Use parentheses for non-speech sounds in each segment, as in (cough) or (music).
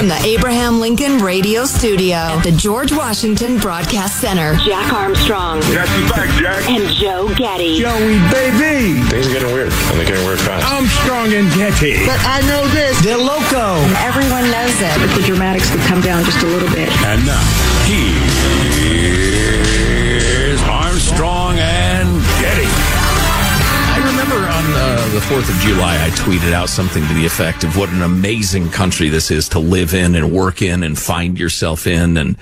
From the Abraham Lincoln Radio Studio at the George Washington Broadcast Center, Jack Armstrong Got you back, Jack. and Joe Getty. Joey, baby. Things are getting weird, and they're getting weird fast. Armstrong and Getty. But I know this. They're loco. And everyone knows it. But The dramatics would come down just a little bit. And now, here's on the 4th of July, I tweeted out something to the effect of what an amazing country this is to live in and work in and find yourself in. And,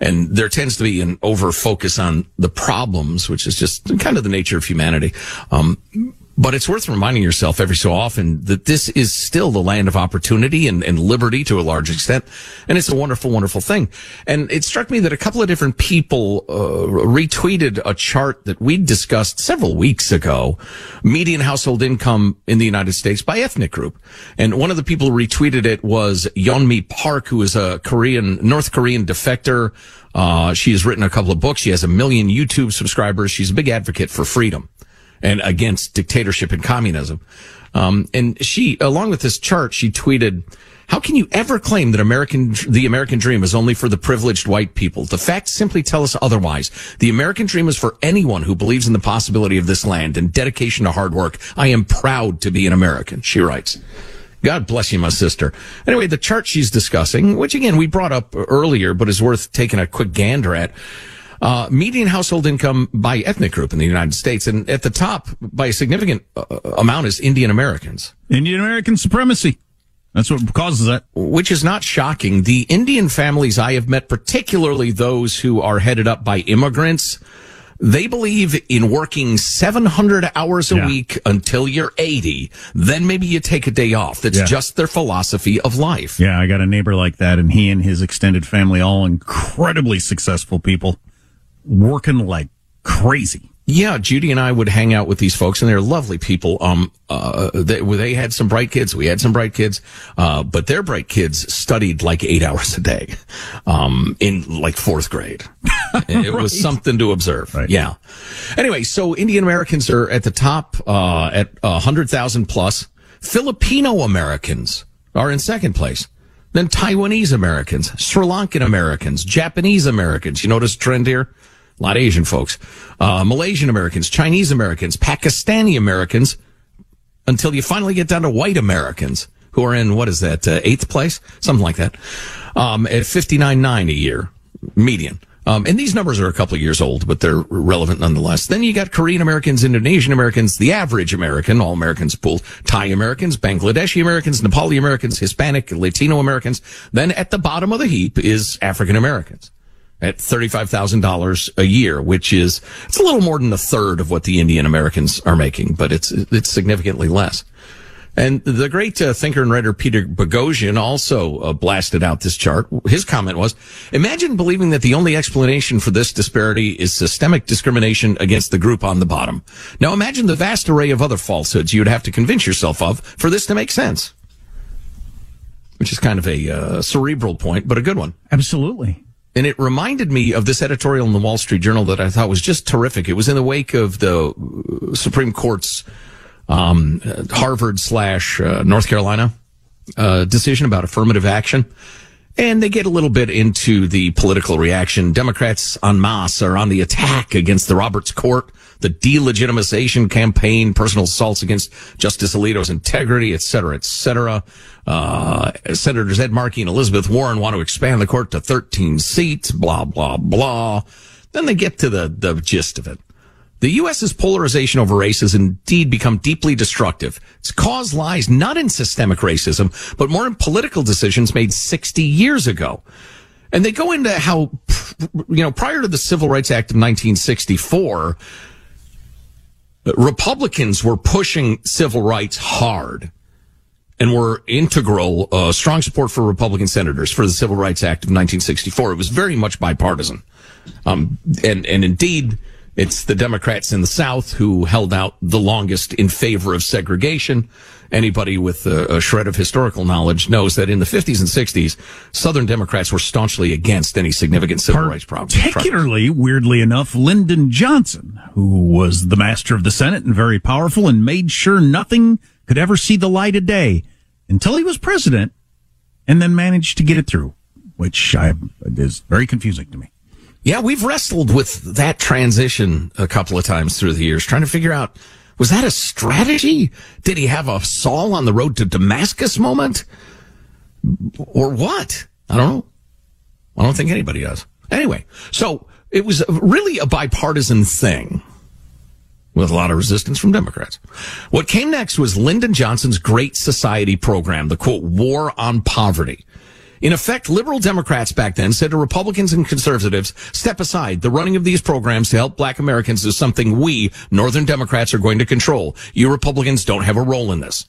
and there tends to be an over focus on the problems, which is just kind of the nature of humanity. Um, but it's worth reminding yourself every so often that this is still the land of opportunity and, and liberty to a large extent. And it's a wonderful, wonderful thing. And it struck me that a couple of different people uh, retweeted a chart that we discussed several weeks ago, median household income in the United States by ethnic group. And one of the people who retweeted it was Yeonmi Park, who is a Korean, North Korean defector. Uh, she has written a couple of books. She has a million YouTube subscribers. She's a big advocate for freedom and against dictatorship and communism. Um, and she, along with this chart, she tweeted, how can you ever claim that American, the American dream is only for the privileged white people? The facts simply tell us otherwise. The American dream is for anyone who believes in the possibility of this land and dedication to hard work. I am proud to be an American, she writes. God bless you, my sister. Anyway, the chart she's discussing, which again we brought up earlier, but is worth taking a quick gander at. Uh, median household income by ethnic group in the United States, and at the top by a significant uh, amount is Indian Americans. Indian American supremacy. That's what causes that. Which is not shocking. The Indian families I have met, particularly those who are headed up by immigrants, they believe in working 700 hours a Yeah. week until you're 80. Then maybe you take a day off. That's Yeah. just their philosophy of life. Yeah, I got a neighbor like that, and he and his extended family, all incredibly successful people, working like crazy. Yeah, Judy and I would hang out with these folks, and they're lovely people. Um, uh, they, they had some bright kids. We had some bright kids, uh, but their bright kids studied like eight hours a day, um, in like fourth grade. (laughs) It was something to observe. Right. Yeah. Anyway, so Indian Americans are at the top, uh, at a hundred thousand plus. Filipino Americans are in second place. Then Taiwanese Americans, Sri Lankan Americans, Japanese Americans. You notice a trend here? A lot of Asian folks. Uh, Malaysian Americans, Chinese Americans, Pakistani Americans, until you finally get down to white Americans who are in, what is that, uh, eighth place? Something like that. Um, at 59.9 a year, median. Um, and these numbers are a couple of years old, but they're relevant nonetheless. Then you got Korean Americans, Indonesian Americans, the average American, all Americans pooled, Thai Americans, Bangladeshi Americans, Nepali Americans, Hispanic, Latino Americans. Then at the bottom of the heap is African Americans at $35,000 a year, which is, it's a little more than a third of what the Indian Americans are making, but it's, it's significantly less. And the great uh, thinker and writer Peter Boghossian also uh, blasted out this chart. His comment was, imagine believing that the only explanation for this disparity is systemic discrimination against the group on the bottom. Now imagine the vast array of other falsehoods you'd have to convince yourself of for this to make sense. Which is kind of a uh, cerebral point, but a good one. Absolutely. And it reminded me of this editorial in the Wall Street Journal that I thought was just terrific. It was in the wake of the Supreme Court's um, Harvard slash uh, North Carolina uh, decision about affirmative action. And they get a little bit into the political reaction. Democrats en masse are on the attack against the Roberts Court, the delegitimization campaign, personal assaults against Justice Alito's integrity, et cetera, et cetera. Uh, Senators Ed Markey and Elizabeth Warren want to expand the court to 13 seats, blah, blah, blah. Then they get to the, the gist of it. The U.S.'s polarization over race has indeed become deeply destructive. Its cause lies not in systemic racism, but more in political decisions made 60 years ago. And they go into how, you know, prior to the Civil Rights Act of 1964, Republicans were pushing civil rights hard and were integral, uh, strong support for Republican senators for the Civil Rights Act of 1964. It was very much bipartisan. Um, and, and indeed, it's the Democrats in the South who held out the longest in favor of segregation. Anybody with a, a, shred of historical knowledge knows that in the 50s and 60s, Southern Democrats were staunchly against any significant civil rights problems. Particularly, weirdly enough, Lyndon Johnson, who was the master of the Senate and very powerful and made sure nothing could ever see the light of day until he was president and then managed to get it through, which I, is very confusing to me. Yeah, we've wrestled with that transition a couple of times through the years, trying to figure out was that a strategy? Did he have a Saul on the road to Damascus moment? Or what? I don't know. I don't think anybody does. Anyway, so it was really a bipartisan thing with a lot of resistance from Democrats. What came next was Lyndon Johnson's Great Society program, the quote, war on poverty. In effect, liberal Democrats back then said to Republicans and conservatives, step aside. The running of these programs to help black Americans is something we, Northern Democrats, are going to control. You Republicans don't have a role in this.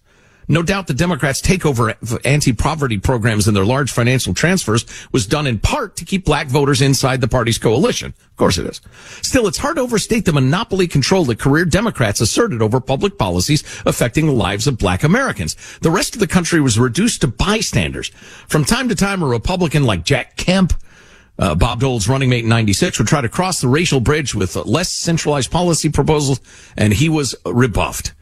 No doubt the Democrats' takeover of anti-poverty programs and their large financial transfers was done in part to keep black voters inside the party's coalition. Of course it is. Still, it's hard to overstate the monopoly control that career Democrats asserted over public policies affecting the lives of black Americans. The rest of the country was reduced to bystanders. From time to time, a Republican like Jack Kemp uh, Bob Dole's running mate in 96 would try to cross the racial bridge with less centralized policy proposals, and he was rebuffed.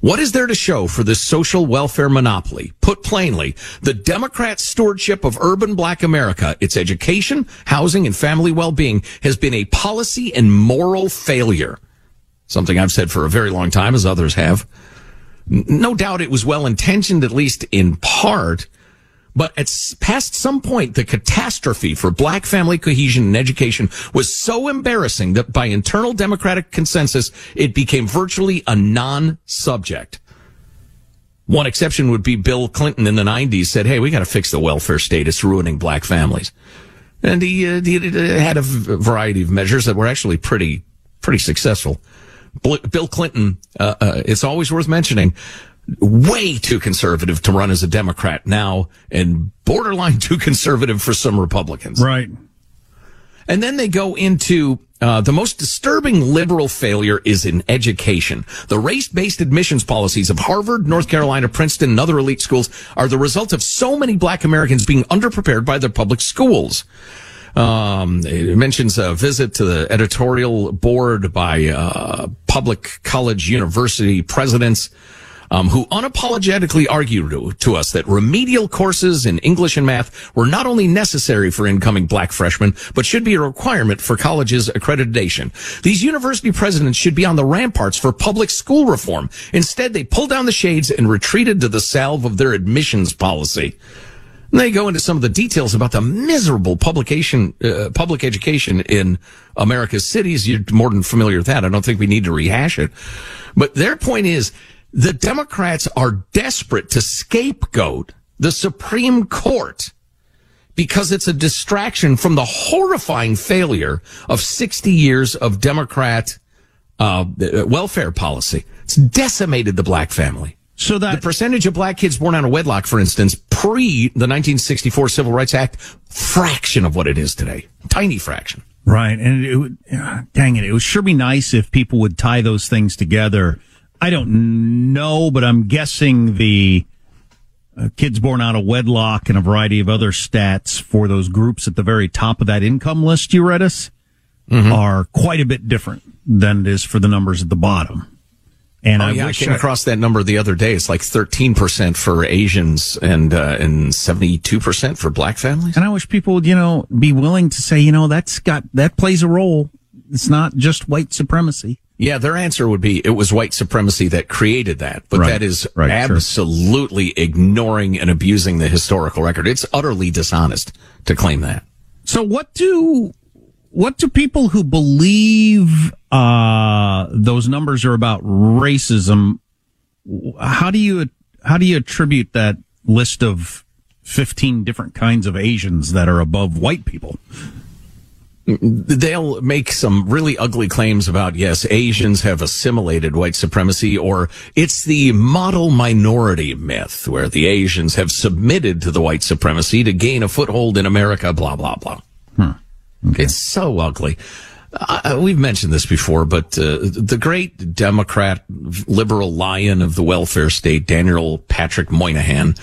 What is there to show for this social welfare monopoly? Put plainly, the Democrats' stewardship of urban black America, its education, housing, and family well-being has been a policy and moral failure. Something I've said for a very long time, as others have. No doubt it was well intentioned, at least in part, but at past some point, the catastrophe for black family cohesion and education was so embarrassing that by internal democratic consensus, it became virtually a non-subject. One exception would be Bill Clinton in the 90s said, Hey, we got to fix the welfare state. It's ruining black families. And he, uh, he had a variety of measures that were actually pretty, pretty successful. Bill Clinton, uh, uh, it's always worth mentioning, way too conservative to run as a Democrat now and borderline (laughs) too conservative for some Republicans. Right. And then they go into uh, the most disturbing liberal failure is in education. The race-based admissions policies of Harvard, North Carolina, Princeton, and other elite schools are the result of so many black Americans being underprepared by their public schools. Um, it mentions a visit to the editorial board by uh, public college university presidents um, who unapologetically argued to, us that remedial courses in English and math were not only necessary for incoming black freshmen, but should be a requirement for colleges accreditation. These university presidents should be on the ramparts for public school reform. Instead, they pulled down the shades and retreated to the salve of their admissions policy. And they go into some of the details about the miserable publication, uh, public education in America's cities. You're more than familiar with that. I don't think we need to rehash it. But their point is the Democrats are desperate to scapegoat the Supreme Court because it's a distraction from the horrifying failure of 60 years of Democrat uh, welfare policy. It's decimated the black family. So that the percentage of black kids born out of wedlock, for instance, pre the 1964 Civil Rights Act, fraction of what it is today. Tiny fraction. Right. And it would, dang it, it would sure be nice if people would tie those things together. I don't know, but I'm guessing the uh, kids born out of wedlock and a variety of other stats for those groups at the very top of that income list you read us mm-hmm. are quite a bit different than it is for the numbers at the bottom. And oh, I, yeah, I came I, across that number the other day. It's like 13% for Asians and, uh, and 72% for black families. And I wish people would, you know, be willing to say, you know, that's got, that plays a role. It's not just white supremacy. Yeah, their answer would be it was white supremacy that created that, but right. that is right, absolutely sure. ignoring and abusing the historical record. It's utterly dishonest to claim that. So what do what do people who believe uh, those numbers are about racism? How do you how do you attribute that list of fifteen different kinds of Asians that are above white people? They'll make some really ugly claims about, yes, Asians have assimilated white supremacy, or it's the model minority myth where the Asians have submitted to the white supremacy to gain a foothold in America, blah, blah, blah. Hmm. Okay. It's so ugly. Uh, we've mentioned this before, but uh, the great Democrat liberal lion of the welfare state, Daniel Patrick Moynihan,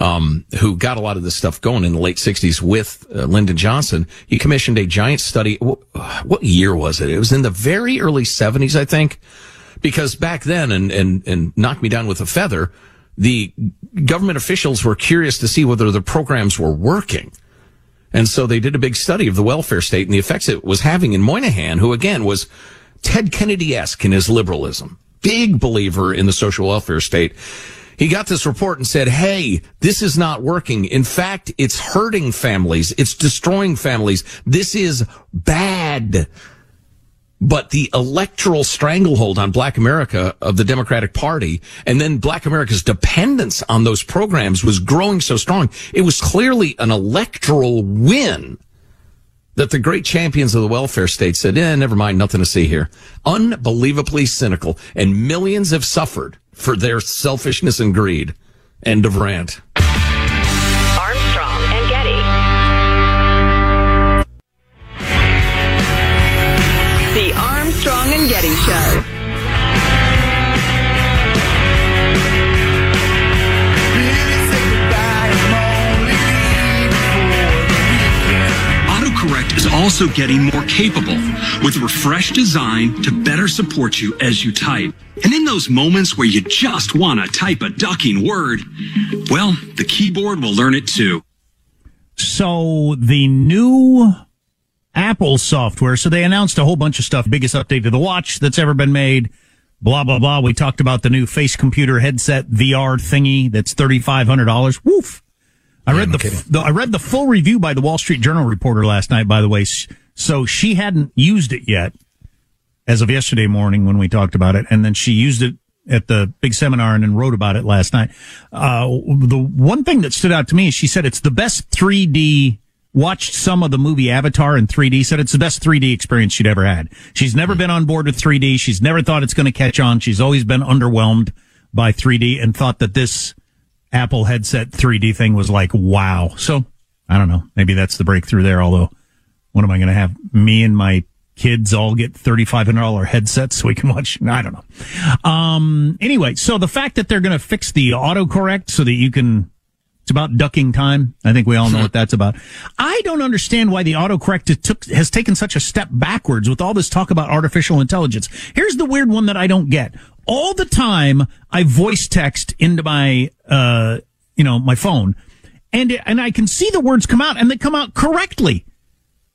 um, who got a lot of this stuff going in the late 60s with uh, Lyndon Johnson, he commissioned a giant study. What year was it? It was in the very early 70s, I think, because back then, and, and, and knock me down with a feather, the government officials were curious to see whether the programs were working. And so they did a big study of the welfare state and the effects it was having in Moynihan, who again was Ted Kennedy-esque in his liberalism, big believer in the social welfare state. He got this report and said, Hey, this is not working. In fact, it's hurting families. It's destroying families. This is bad. But the electoral stranglehold on black America of the Democratic Party and then black America's dependence on those programs was growing so strong. It was clearly an electoral win that the great champions of the welfare state said, eh, never mind, nothing to see here. Unbelievably cynical. And millions have suffered for their selfishness and greed. End of rant. Armstrong and Getty Show. Autocorrect is also getting more capable with refreshed design to better support you as you type. And in those moments where you just want to type a ducking word, well, the keyboard will learn it too. So the new Apple software. So they announced a whole bunch of stuff. Biggest update to the watch that's ever been made. Blah, blah, blah. We talked about the new face computer headset VR thingy that's $3,500. Woof. I read the, the, I read the full review by the Wall Street Journal reporter last night, by the way. So she hadn't used it yet as of yesterday morning when we talked about it. And then she used it at the big seminar and then wrote about it last night. Uh, the one thing that stood out to me is she said it's the best 3D watched some of the movie Avatar in 3D, said it's the best 3D experience she'd ever had. She's never been on board with 3D. She's never thought it's going to catch on. She's always been underwhelmed by 3D and thought that this Apple headset 3D thing was like, wow. So I don't know. Maybe that's the breakthrough there. Although, what am I going to have? Me and my kids all get $3,500 headsets so we can watch. I don't know. Um, anyway, so the fact that they're going to fix the autocorrect so that you can it's about ducking time. I think we all know what that's about. I don't understand why the autocorrect took, has taken such a step backwards with all this talk about artificial intelligence. Here's the weird one that I don't get. All the time I voice text into my, uh, you know, my phone and, and I can see the words come out and they come out correctly.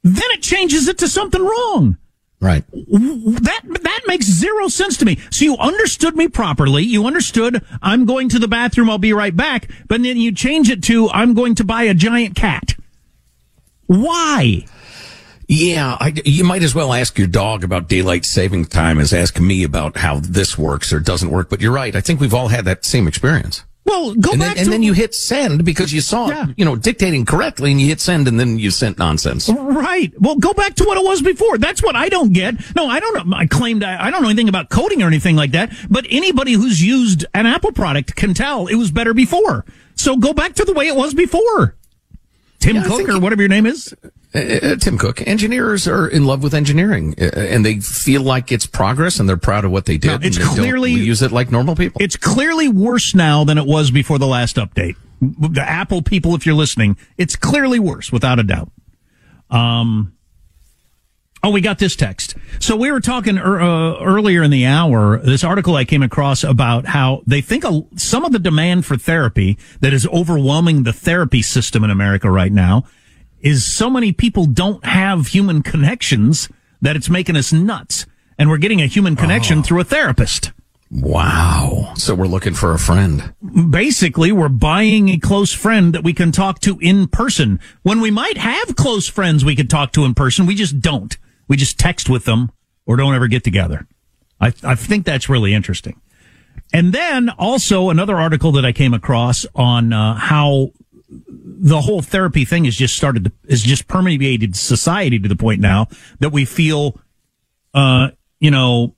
Then it changes it to something wrong. Right. That that makes zero sense to me. So you understood me properly. You understood I'm going to the bathroom. I'll be right back. But then you change it to I'm going to buy a giant cat. Why? Yeah, I, you might as well ask your dog about daylight saving time as ask me about how this works or doesn't work. But you're right. I think we've all had that same experience. Well, go and back then, and then you hit send because you saw Yeah. you know, dictating correctly, and you hit send, and then you sent nonsense. Right. Well, go back to what it was before. That's what I don't get. No, I don't. I claimed I, I don't know anything about coding or anything like that, but anybody who's used an Apple product can tell it was better before. So go back to the way it was before. Tim Yeah, Cook or whatever your name is. Uh, uh, Tim Cook. Engineers are in love with engineering, uh, and they feel like it's progress, and they're proud of what they did. No, it's and they don't clearly- use it like normal people. It's clearly worse now than it was before the last update. The Apple people, if you're listening, it's clearly worse, without a doubt. Um, oh, we got this text. So we were talking er, uh, earlier in the hour. This article I came across about how they think a, some of the demand for therapy that is overwhelming the therapy system in America right now is so many people don't have human connections that it's making us nuts, and we're getting a human connection through a therapist. wow. So we're looking for a friend. basically we're buying a close friend that we can talk to in person when we might have close friends we could talk to in person we just don't we just text with them or don't ever get together. I, I think that's really interesting. And then also another article that i came across on uh, how the whole therapy thing has just started to, has just permeated society to the point now that we feel uh you know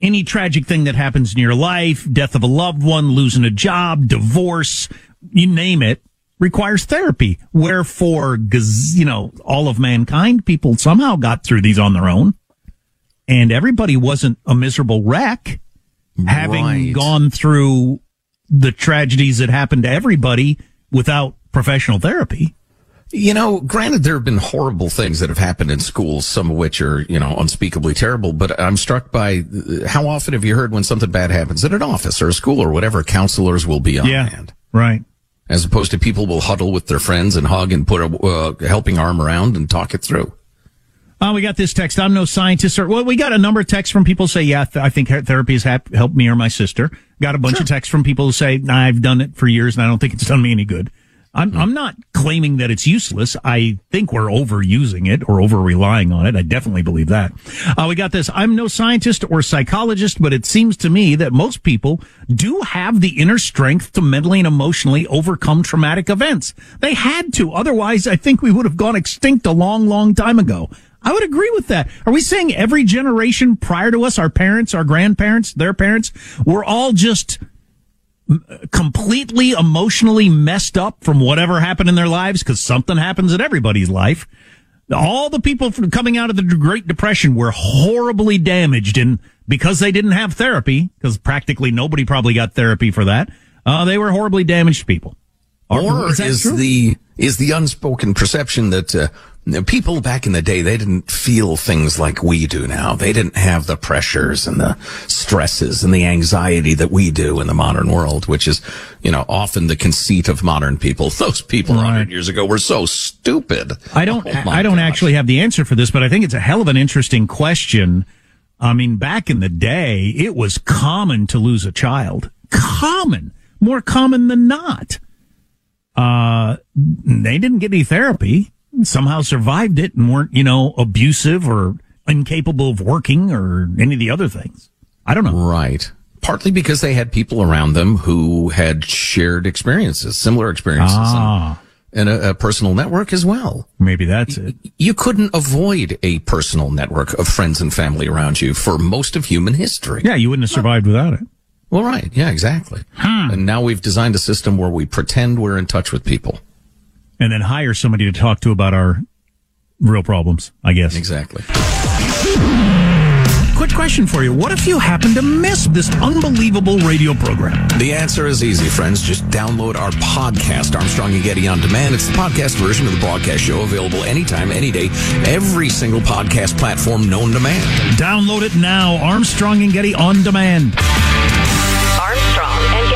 any tragic thing that happens in your life, death of a loved one, losing a job, divorce, you name it, requires therapy. Wherefore, you know, all of mankind, people somehow got through these on their own. And everybody wasn't a miserable wreck, having Right. gone through the tragedies that happened to everybody without professional therapy. You know, granted, there have been horrible things that have happened in schools, some of which are, you know, unspeakably terrible, but I'm struck by uh, how often have you heard when something bad happens at an office or a school or whatever, counselors will be on hand. Right. As opposed to people will huddle with their friends and hug and put a uh, helping arm around and talk it through. Oh, we got this text. I'm no scientist. Or well, we got a number of texts from people say, "Yeah, th- I think therapy has hap- helped me or my sister." Got a bunch of texts from people who say, nah, "I've done it for years and I don't think it's done me any good." I'm I'm not claiming that it's useless. I think we're overusing it or over relying on it. I definitely believe that. Uh, we got this. I'm no scientist or psychologist, but it seems to me that most people do have the inner strength to mentally and emotionally overcome traumatic events. They had to. Otherwise, I think we would have gone extinct a long, long time ago. I would agree with that. Are we saying every generation prior to us, our parents, our grandparents, their parents, were all just completely emotionally messed up from whatever happened in their lives? Because something happens in everybody's life. All the people from coming out of the Great Depression were horribly damaged, and because they didn't have therapy, because practically nobody probably got therapy for that, uh, they were horribly damaged people. Are- Or is is, the is the unspoken perception that uh, people back in the day they didn't feel things like we do now. They didn't have the pressures and the stresses and the anxiety that we do in the modern world, which is you know often the conceit of modern people. (laughs) Those people Right. hundred years ago were so stupid. I don't. Oh, I don't gosh. actually have the answer for this, but I think it's a hell of an interesting question. I mean, back in the day, it was common to lose a child. Common, more common than not. Uh, they didn't get any therapy. Somehow survived it and weren't, you know, abusive or incapable of working or any of the other things. I don't know. Right. Partly because they had people around them who had shared experiences, similar experiences, Ah. and, and a, a personal network as well. Maybe that's it. You couldn't avoid a personal network of friends and family around you for most of human history. Yeah, you wouldn't have survived without it. Well, right. Yeah, exactly. And now we've designed a system where we pretend we're in touch with people. And then hire somebody to talk to about our real problems, I guess. Exactly. Quick question for you. What if you happen to miss this unbelievable radio program? The answer is easy, friends. Just download our podcast, Armstrong and Getty on Demand. It's the podcast version of the broadcast show, available anytime, any day, every single podcast platform known to man. Download it now. Armstrong and Getty on demand. Armstrong and Getty.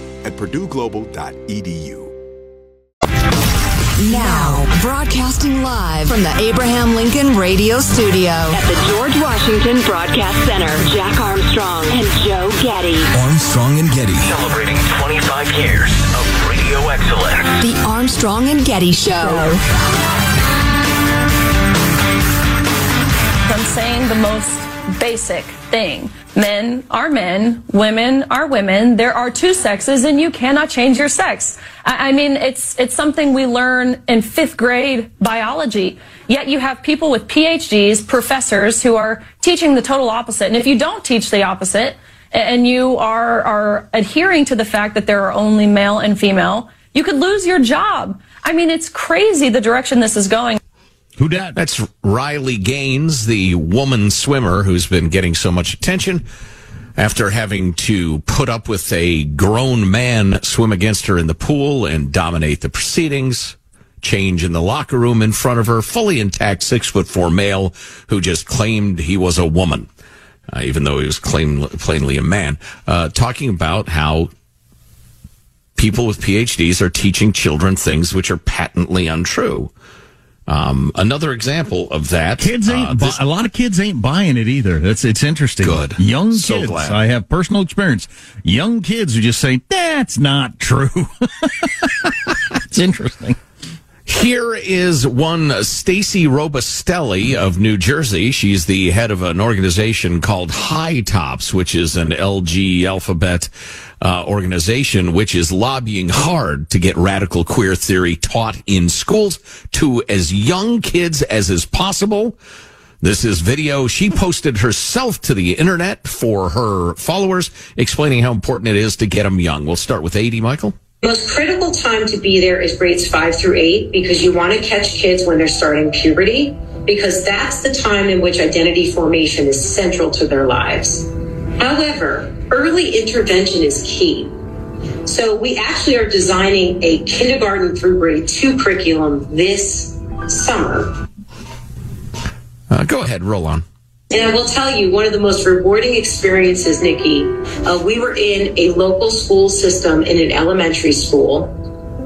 at purdueglobal.edu. Now, broadcasting live from the Abraham Lincoln Radio Studio at the George Washington Broadcast Center, Jack Armstrong and Joe Getty. Armstrong and Getty. Celebrating 25 years of radio excellence. The Armstrong and Getty Show. I'm saying the most basic thing. Men are men, women are women. There are two sexes and you cannot change your sex. I mean, it's, it's something we learn in fifth grade biology. Yet you have people with PhDs, professors who are teaching the total opposite. And if you don't teach the opposite and you are, are adhering to the fact that there are only male and female, you could lose your job. I mean, it's crazy the direction this is going. Who dat? That's Riley Gaines, the woman swimmer who's been getting so much attention after having to put up with a grown man swim against her in the pool and dominate the proceedings. Change in the locker room in front of her, fully intact six foot four male who just claimed he was a woman, uh, even though he was claim, plainly a man, uh, talking about how people with PhDs are teaching children things which are patently untrue. Um, another example of that. Kids ain't uh, this, a lot of kids ain't buying it either. That's it's interesting. Good, young so kids. Glad. I have personal experience. Young kids who just say that's not true. (laughs) it's interesting. Here is one Stacy Robustelli of New Jersey. She's the head of an organization called HiTops, which is an LG alphabet uh, organization which is lobbying hard to get radical queer theory taught in schools to as young kids as is possible. This is video she posted herself to the internet for her followers, explaining how important it is to get them young. We'll start with 80, Michael. The most critical time to be there is grades five through eight because you want to catch kids when they're starting puberty because that's the time in which identity formation is central to their lives. However, early intervention is key. So we actually are designing a kindergarten through grade two curriculum this summer. Uh, go ahead, roll on. And I will tell you, one of the most rewarding experiences, Nikki, uh, we were in a local school system in an elementary school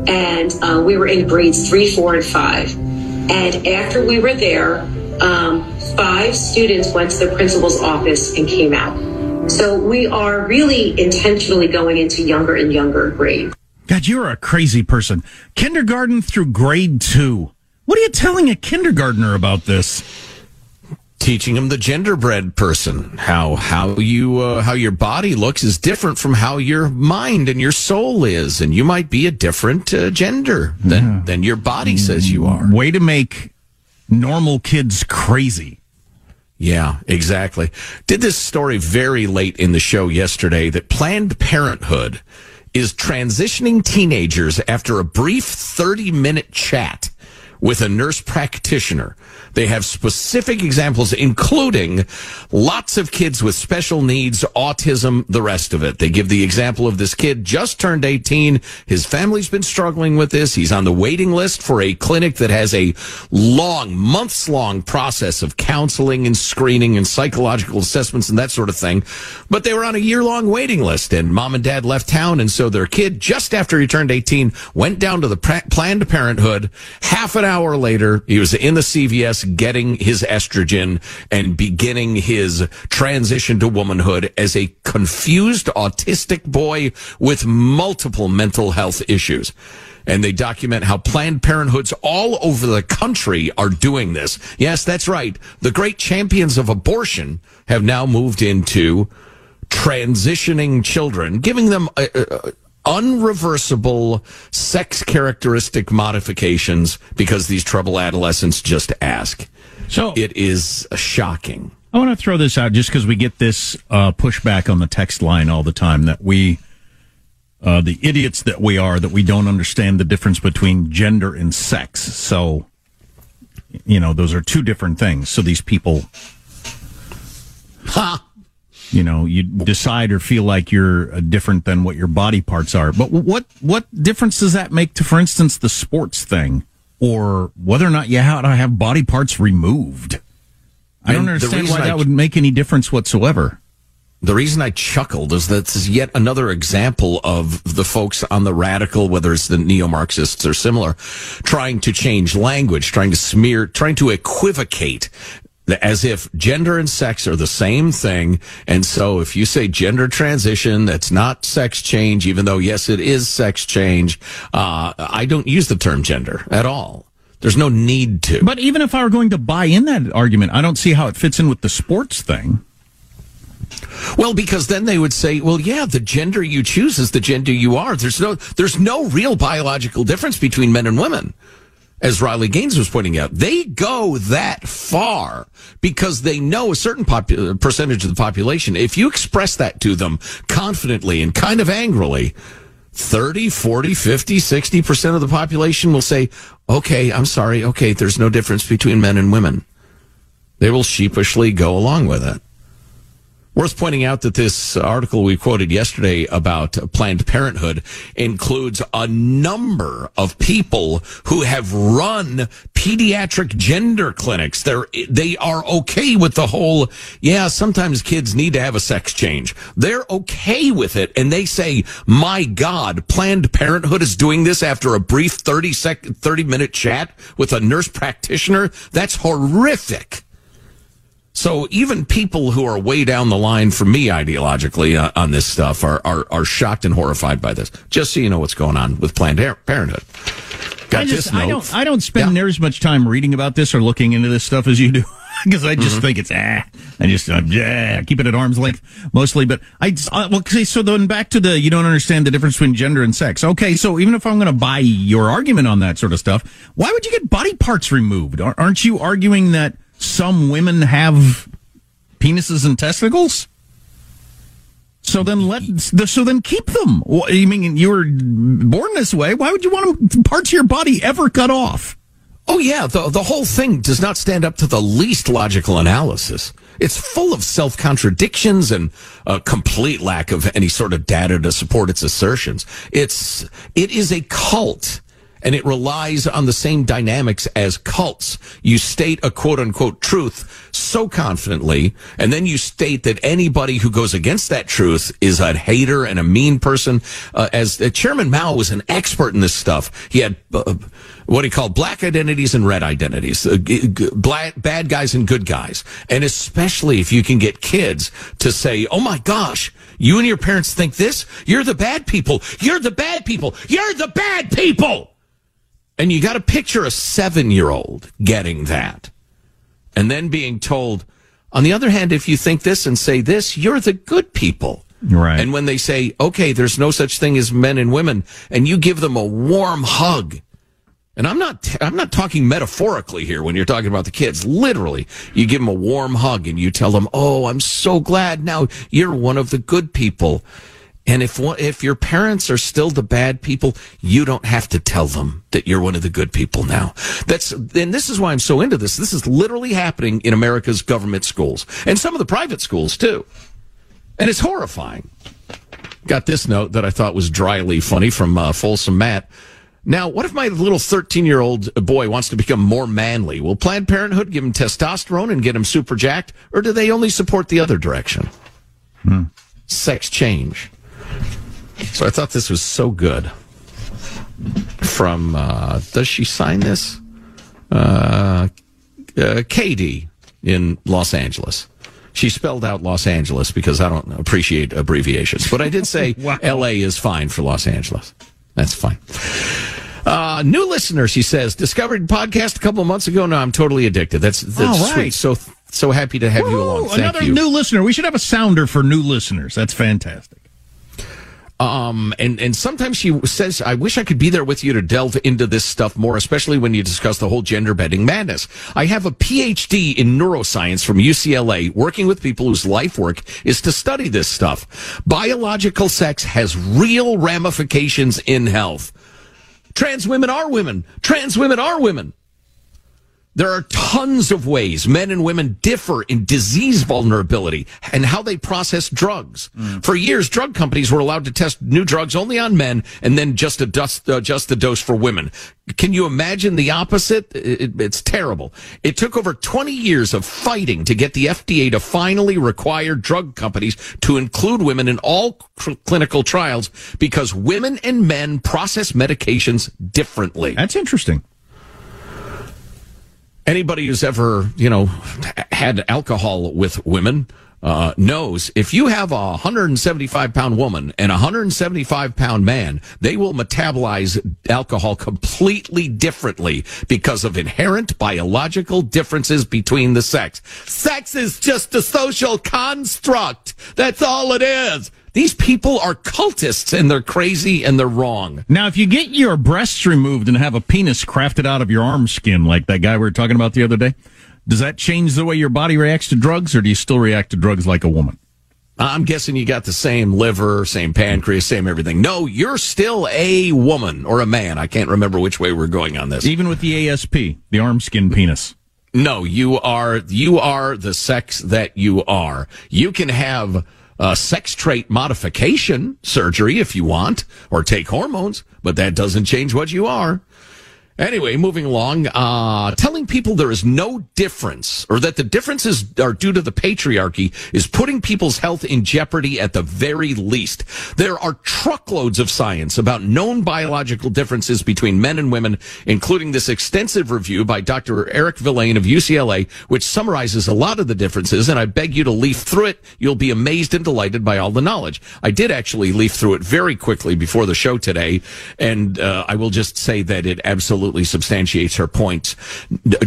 and uh, we were in grades three, four, and five. And after we were there, um, five students went to the principal's office and came out. So we are really intentionally going into younger and younger grades. God, you're a crazy person. Kindergarten through grade two. What are you telling a kindergartner about this? Teaching them the genderbread person. How how you uh, how your body looks is different from how your mind and your soul is. And you might be a different uh, gender than yeah. than your body says you are. Way to make normal kids crazy. Yeah, exactly. Did this story very late in the show yesterday that Planned Parenthood is transitioning teenagers after a brief 30 minute chat with a nurse practitioner they have specific examples, including lots of kids with special needs, autism, the rest of it. They give the example of this kid just turned 18. His family's been struggling with this. He's on the waiting list for a clinic that has a long, months long process of counseling and screening and psychological assessments and that sort of thing. But they were on a year long waiting list and mom and dad left town. And so their kid, just after he turned 18, went down to the Planned Parenthood. Half an hour later, he was in the CVS getting his estrogen and beginning his transition to womanhood as a confused autistic boy with multiple mental health issues and they document how Planned Parenthoods all over the country are doing this. Yes, that's right. The great champions of abortion have now moved into transitioning children, giving them uh, uh, unreversible sex characteristic modifications because these troubled adolescents just ask. So it is shocking. I want to throw this out just because we get this uh, pushback on the text line all the time that we, uh, the idiots that we are, that we don't understand the difference between gender and sex. So, you know, those are two different things. So these people, ha, you know, you decide or feel like you're uh, different than what your body parts are. But what what difference does that make to, for instance, the sports thing, or whether or not you have to have body parts removed? I don't understand why I, that would make any difference whatsoever. The reason I chuckled is that this is yet another example of the folks on the radical, whether it's the neo Marxists or similar, trying to change language, trying to smear, trying to equivocate as if gender and sex are the same thing. And so if you say gender transition, that's not sex change, even though, yes, it is sex change. Uh, I don't use the term gender at all. There's no need to. But even if I were going to buy in that argument, I don't see how it fits in with the sports thing. Well, because then they would say, well, yeah, the gender you choose is the gender you are. There's no, there's no real biological difference between men and women as Riley Gaines was pointing out, they go that far because they know a certain popu- percentage of the population. If you express that to them confidently and kind of angrily, 30, 40, 50, 60% of the population will say, okay, I'm sorry. Okay, there's no difference between men and women. They will sheepishly go along with it. Worth pointing out that this article we quoted yesterday about Planned Parenthood includes a number of people who have run pediatric gender clinics. They're, they are okay with the whole, yeah, sometimes kids need to have a sex change. They're okay with it. And they say, my God, Planned Parenthood is doing this after a brief 30 sec, 30 minute chat with a nurse practitioner. That's horrific. So even people who are way down the line from me ideologically uh, on this stuff are, are, are shocked and horrified by this. Just so you know what's going on with Planned Parenthood. Got I, just, I don't I don't spend yeah. near as much time reading about this or looking into this stuff as you do (laughs) because I just mm-hmm. think it's ah I just uh, yeah keep it at arm's length mostly. But I uh, well okay, so then back to the you don't understand the difference between gender and sex. Okay, so even if I'm going to buy your argument on that sort of stuff, why would you get body parts removed? Aren't you arguing that? Some women have penises and testicles? So then let so then keep them. You mean you were born this way? Why would you want parts of your body ever cut off? Oh yeah, the the whole thing does not stand up to the least logical analysis. It's full of self contradictions and a complete lack of any sort of data to support its assertions. It's it is a cult and it relies on the same dynamics as cults. You state a quote unquote truth so confidently, and then you state that anybody who goes against that truth is a hater and a mean person. Uh, as uh, Chairman Mao was an expert in this stuff, he had uh, what he called black identities and red identities, uh, g- g- black, bad guys and good guys, and especially if you can get kids to say, "Oh my gosh." You and your parents think this? You're the bad people. You're the bad people. You're the bad people. And you got to picture a seven year old getting that and then being told, on the other hand, if you think this and say this, you're the good people. Right. And when they say, okay, there's no such thing as men and women, and you give them a warm hug, and I'm not, I'm not talking metaphorically here when you're talking about the kids. Literally, you give them a warm hug and you tell them, "Oh, I'm so glad now you're one of the good people." And if one- if your parents are still the bad people, you don't have to tell them that you're one of the good people now. That's and this is why I'm so into this. This is literally happening in America's government schools and some of the private schools too. And it's horrifying. Got this note that I thought was dryly funny from uh, Folsom Matt. Now, what if my little 13 year old boy wants to become more manly? Will Planned Parenthood give him testosterone and get him super jacked, or do they only support the other direction? Hmm. Sex change. So I thought this was so good. From, uh, does she sign this? Uh, uh, Katie in Los Angeles. She spelled out Los Angeles because I don't appreciate abbreviations, but I did say (laughs) LA is fine for Los Angeles. That's fine. Uh, new listener, she says, discovered podcast a couple of months ago. Now I'm totally addicted. That's, that's All sweet. So, so happy to have you along. Thank another you. new listener. We should have a sounder for new listeners. That's fantastic. Um, and, and sometimes she says, I wish I could be there with you to delve into this stuff more, especially when you discuss the whole gender bending madness. I have a PhD in neuroscience from UCLA, working with people whose life work is to study this stuff. Biological sex has real ramifications in health. Trans women are women. Trans women are women. There are tons of ways men and women differ in disease vulnerability and how they process drugs. Mm. For years, drug companies were allowed to test new drugs only on men and then just adjust, adjust the dose for women. Can you imagine the opposite? It- it's terrible. It took over 20 years of fighting to get the FDA to finally require drug companies to include women in all cl- clinical trials because women and men process medications differently. That's interesting. Anybody who's ever, you know, had alcohol with women uh, knows if you have a 175 pound woman and a 175 pound man, they will metabolize alcohol completely differently because of inherent biological differences between the sex. Sex is just a social construct. That's all it is. These people are cultists and they're crazy and they're wrong. Now, if you get your breasts removed and have a penis crafted out of your arm skin, like that guy we were talking about the other day, does that change the way your body reacts to drugs, or do you still react to drugs like a woman? I'm guessing you got the same liver, same pancreas, same everything. No, you're still a woman or a man. I can't remember which way we're going on this. Even with the ASP, the arm skin penis. No, you are you are the sex that you are. You can have uh, sex trait modification surgery if you want, or take hormones, but that doesn't change what you are. Anyway, moving along, uh, telling people there is no difference or that the differences are due to the patriarchy is putting people's health in jeopardy at the very least. There are truckloads of science about known biological differences between men and women, including this extensive review by Dr. Eric Vilain of UCLA, which summarizes a lot of the differences. And I beg you to leaf through it. You'll be amazed and delighted by all the knowledge. I did actually leaf through it very quickly before the show today. And, uh, I will just say that it absolutely substantiates her points.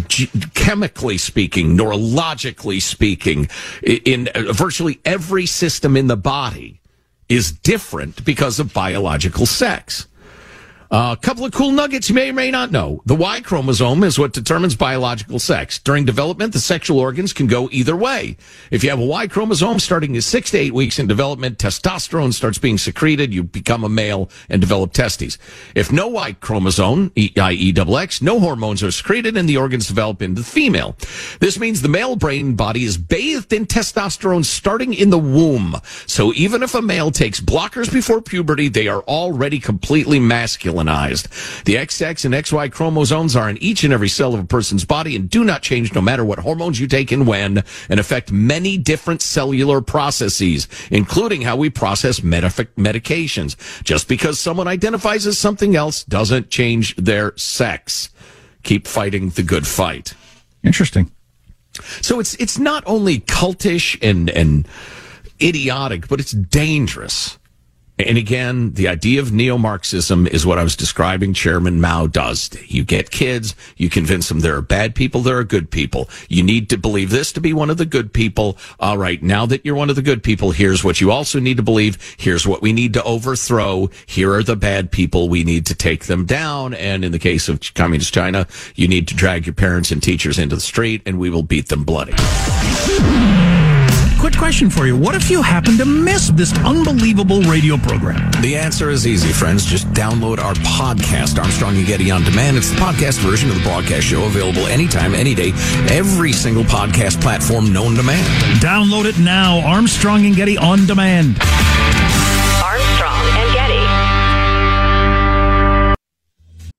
G- chemically speaking, neurologically speaking, in uh, virtually every system in the body is different because of biological sex. Uh, a couple of cool nuggets you may or may not know. The Y chromosome is what determines biological sex. During development, the sexual organs can go either way. If you have a Y chromosome starting at six to eight weeks in development, testosterone starts being secreted, you become a male and develop testes. If no Y chromosome, i.e. double X, no hormones are secreted and the organs develop into the female. This means the male brain body is bathed in testosterone starting in the womb. So even if a male takes blockers before puberty, they are already completely masculine The XX and XY chromosomes are in each and every cell of a person's body and do not change no matter what hormones you take and when and affect many different cellular processes, including how we process medic- medications. Just because someone identifies as something else doesn't change their sex. Keep fighting the good fight. Interesting. So it's it's not only cultish and and idiotic, but it's dangerous. And again, the idea of neo Marxism is what I was describing Chairman Mao does. You get kids, you convince them there are bad people, there are good people. You need to believe this to be one of the good people. All right, now that you're one of the good people, here's what you also need to believe. Here's what we need to overthrow. Here are the bad people. We need to take them down. And in the case of communist China, you need to drag your parents and teachers into the street and we will beat them bloody. Quick question for you. What if you happen to miss this unbelievable radio program? The answer is easy, friends. Just download our podcast, Armstrong and Getty on Demand. It's the podcast version of the broadcast show, available anytime, any day, every single podcast platform known to man. Download it now. Armstrong and Getty on Demand. Armstrong and Getty.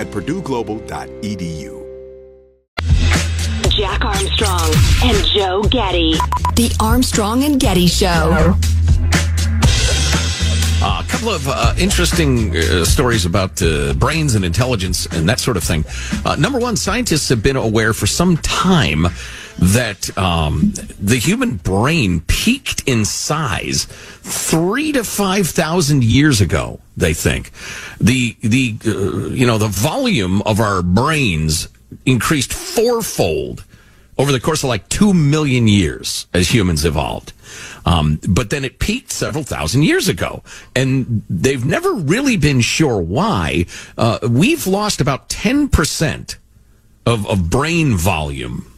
at purdueglobal.edu. Jack Armstrong and Joe Getty. The Armstrong and Getty Show. Uh, a couple of uh, interesting uh, stories about uh, brains and intelligence and that sort of thing. Uh, number one, scientists have been aware for some time that um, the human brain peaked in size three to five thousand years ago. They think the the uh, you know the volume of our brains increased fourfold over the course of like two million years as humans evolved. Um, but then it peaked several thousand years ago, and they've never really been sure why. Uh, we've lost about ten percent of, of brain volume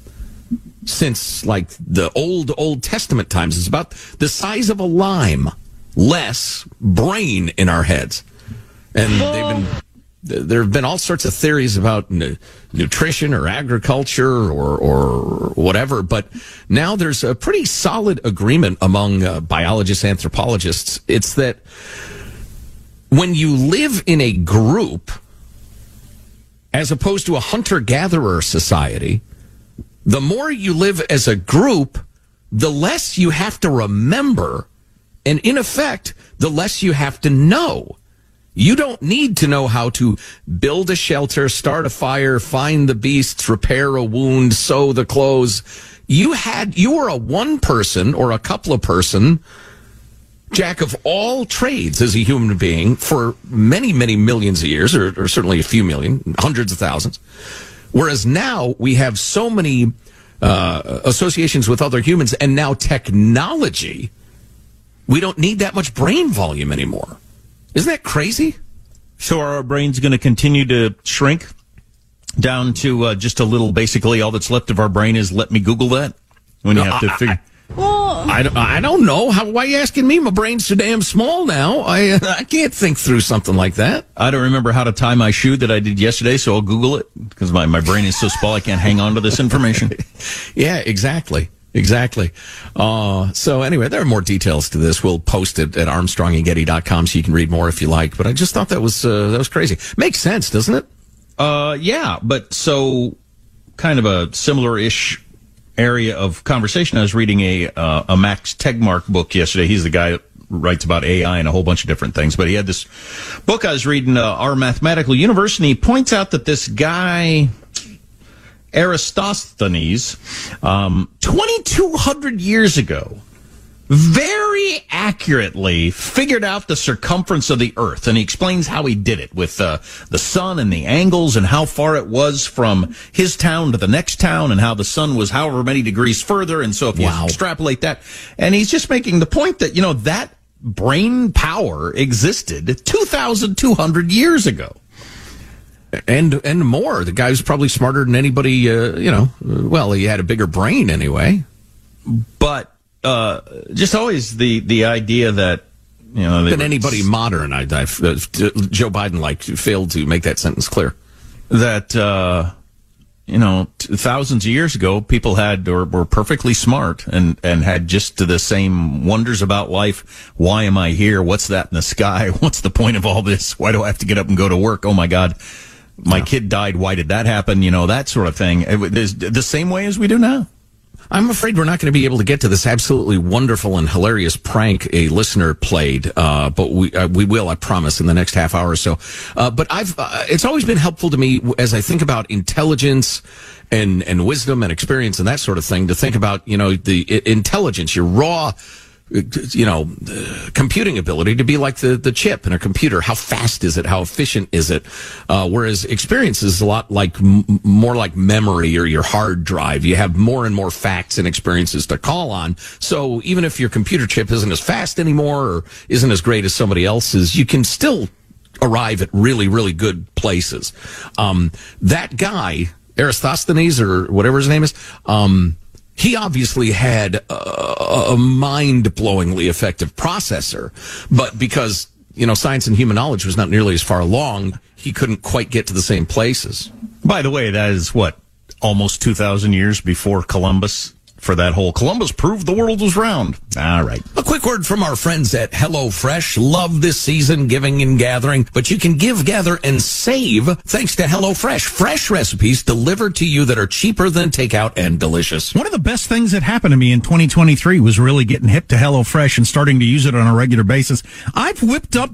since like the old Old Testament times. It's about the size of a lime, less brain in our heads, and they've been there have been all sorts of theories about n- nutrition or agriculture or, or whatever, but now there's a pretty solid agreement among uh, biologists, anthropologists. It's that when you live in a group, as opposed to a hunter gatherer society, the more you live as a group, the less you have to remember. And in effect, the less you have to know. You don't need to know how to build a shelter, start a fire, find the beasts, repair a wound, sew the clothes. You had, you were a one person or a couple of person jack of all trades as a human being for many, many millions of years, or, or certainly a few million, hundreds of thousands. Whereas now we have so many uh, associations with other humans and now technology, we don't need that much brain volume anymore. Isn't that crazy? So are our brains going to continue to shrink down to uh, just a little? Basically, all that's left of our brain is let me Google that. When you No, have to I- figure. I don't, I don't know. How, why are you asking me? My brain's so damn small now. I, uh, I can't think through something like that. I don't remember how to tie my shoe that I did yesterday, so I'll Google it because my, my brain is so small I can't hang on to this information. (laughs) Yeah, exactly. Exactly. Uh, so anyway, there are more details to this. We'll post it at armstrongandgetty.com so you can read more if you like. But I just thought that was, uh, that was crazy. Makes sense, doesn't it? Uh, yeah, but so kind of a similar-ish area of conversation. I was reading a uh, a Max Tegmark book yesterday. He's the guy that writes about AI and a whole bunch of different things. But he had this book I was reading, uh, Our Mathematical Universe, and he points out that this guy. Aristophanes, um, 2,200 years ago, very accurately figured out the circumference of the Earth, and he explains how he did it with uh, the sun and the angles and how far it was from his town to the next town, and how the sun was however many degrees further. And so, if you extrapolate that, and he's just making the point that you know that brain power existed 2,200 years ago. And, and more. The guy was probably smarter than anybody, uh, you know, well, he had a bigger brain anyway. But, uh, just always the, the idea that, you know, were- anybody modern. I, I, uh, Joe Biden, like, failed to make that sentence clear. that uh, you know t- thousands of years ago people had or were perfectly smart and and had just the same wonders about life. Why am i here? What's that in the sky? (laughs) What's the point of all this? Why do i have to get up and go to work? Oh my god. My kid died. Why did that happen? You know that sort of thing. It the same way as we do now I'm afraid we're not going to be able to get to this absolutely wonderful and hilarious prank a listener played, uh, but we uh, we will, I promise, in the next half hour or so. Uh, but I've uh, it's always been helpful to me as I think about intelligence and and wisdom and experience and that sort of thing to think about you know the intelligence, your raw. You know, uh, computing ability to be like the, the chip in a computer. How fast is it? How efficient is it? Uh, whereas experience is a lot like m- more like memory or your hard drive. You have more and more facts and experiences to call on. So even if your computer chip isn't as fast anymore or isn't as great as somebody else's, you can still arrive at really, really good places. Um, that guy, Aristophanes or whatever his name is, um, he obviously had a, a mind-blowingly effective processor, but because you know science and human knowledge was not nearly as far along, he couldn't quite get to the same places. by the way that is what almost 2000 years before columbus? For that whole columbus proved the world was round. All right quick word from our friends at HelloFresh. Love this season giving and gathering, but you can give, gather, and save thanks to HelloFresh. Fresh recipes delivered to you that are cheaper than takeout and delicious. One of the best things that happened to me in 2023 was really getting hip to HelloFresh and starting to use it on a regular basis. I've whipped up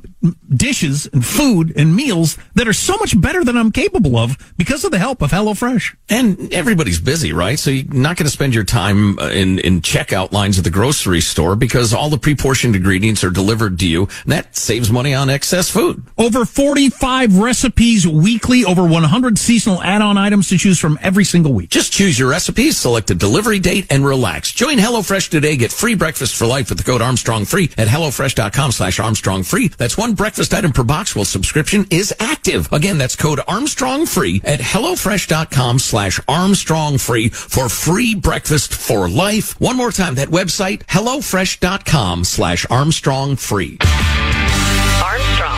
dishes and food and meals that are so much better than I'm capable of because of the help of HelloFresh. And everybody's busy, right? So you're not going to spend your time uh, in, in checkout lines at the grocery store because all the pre-portioned ingredients are delivered to you. And that saves money on excess food. Over 45 recipes weekly, over 100 seasonal add-on items to choose from every single week. Just choose your recipes, select a delivery date, and relax. Join HelloFresh today. Get free breakfast for life with the code Armstrong Free at HelloFresh.com slash Armstrong Free. That's one breakfast item per box while subscription is active. Again, that's code Armstrong Free at HelloFresh.com slash Armstrong Free for free breakfast for life. One more time, that website, HelloFresh.com Armstrong Free. Armstrong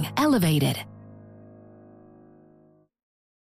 elevated.